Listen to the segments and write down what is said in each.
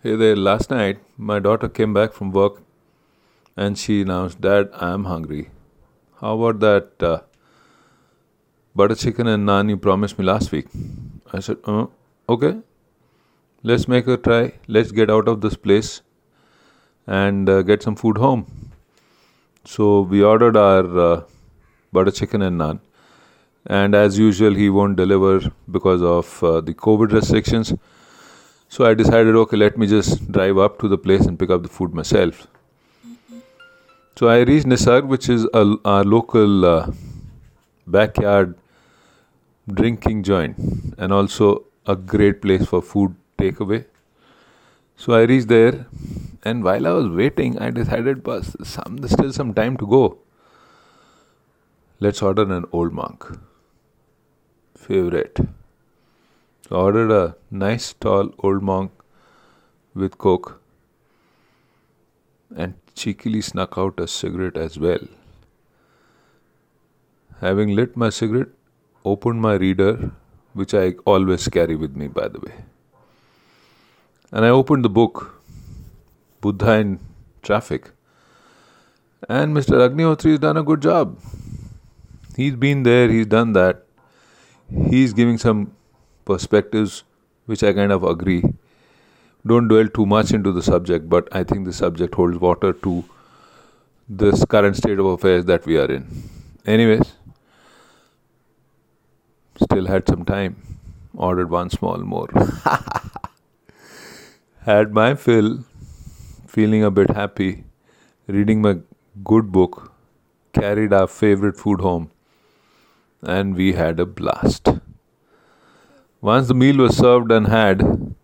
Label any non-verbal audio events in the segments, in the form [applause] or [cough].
Hey there, last night my daughter came back from work and she announced, Dad, I'm hungry. How about that uh, butter chicken and naan you promised me last week? I said, uh, Okay, let's make a try. Let's get out of this place and uh, get some food home. So we ordered our uh, butter chicken and naan. And as usual, he won't deliver because of uh, the COVID restrictions. So I decided, okay, let me just drive up to the place and pick up the food myself. So I reached Nisarg, which is a, our local uh, backyard drinking joint and also a great place for food takeaway. So I reached there, and while I was waiting, I decided, "Bus, some there's still some time to go. Let's order an old monk. Favorite. Ordered a nice tall old monk with coke and cheekily snuck out a cigarette as well. Having lit my cigarette, opened my reader, which I always carry with me, by the way. And I opened the book, Buddha in Traffic. And Mr. Agnihotri has done a good job. He's been there, he's done that. He's giving some perspectives which I kind of agree. Don't dwell too much into the subject, but I think the subject holds water to this current state of affairs that we are in. Anyways, still had some time. Ordered one small more. [laughs] had my fill, feeling a bit happy, reading my good book, carried our favorite food home, and we had a blast. Once the meal was served and had,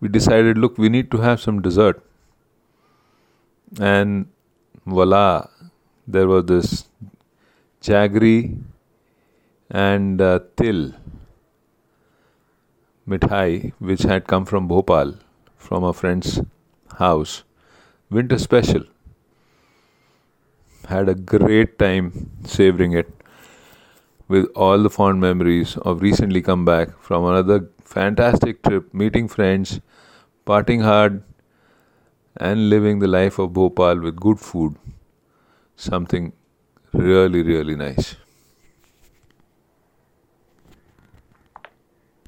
we decided, look, we need to have some dessert. And voila, there was this jaggery and uh, til mithai, which had come from Bhopal, from a friend's house. Winter special. Had a great time savoring it with all the fond memories of recently come back from another fantastic trip, meeting friends, parting hard, and living the life of Bhopal with good food. Something really, really nice.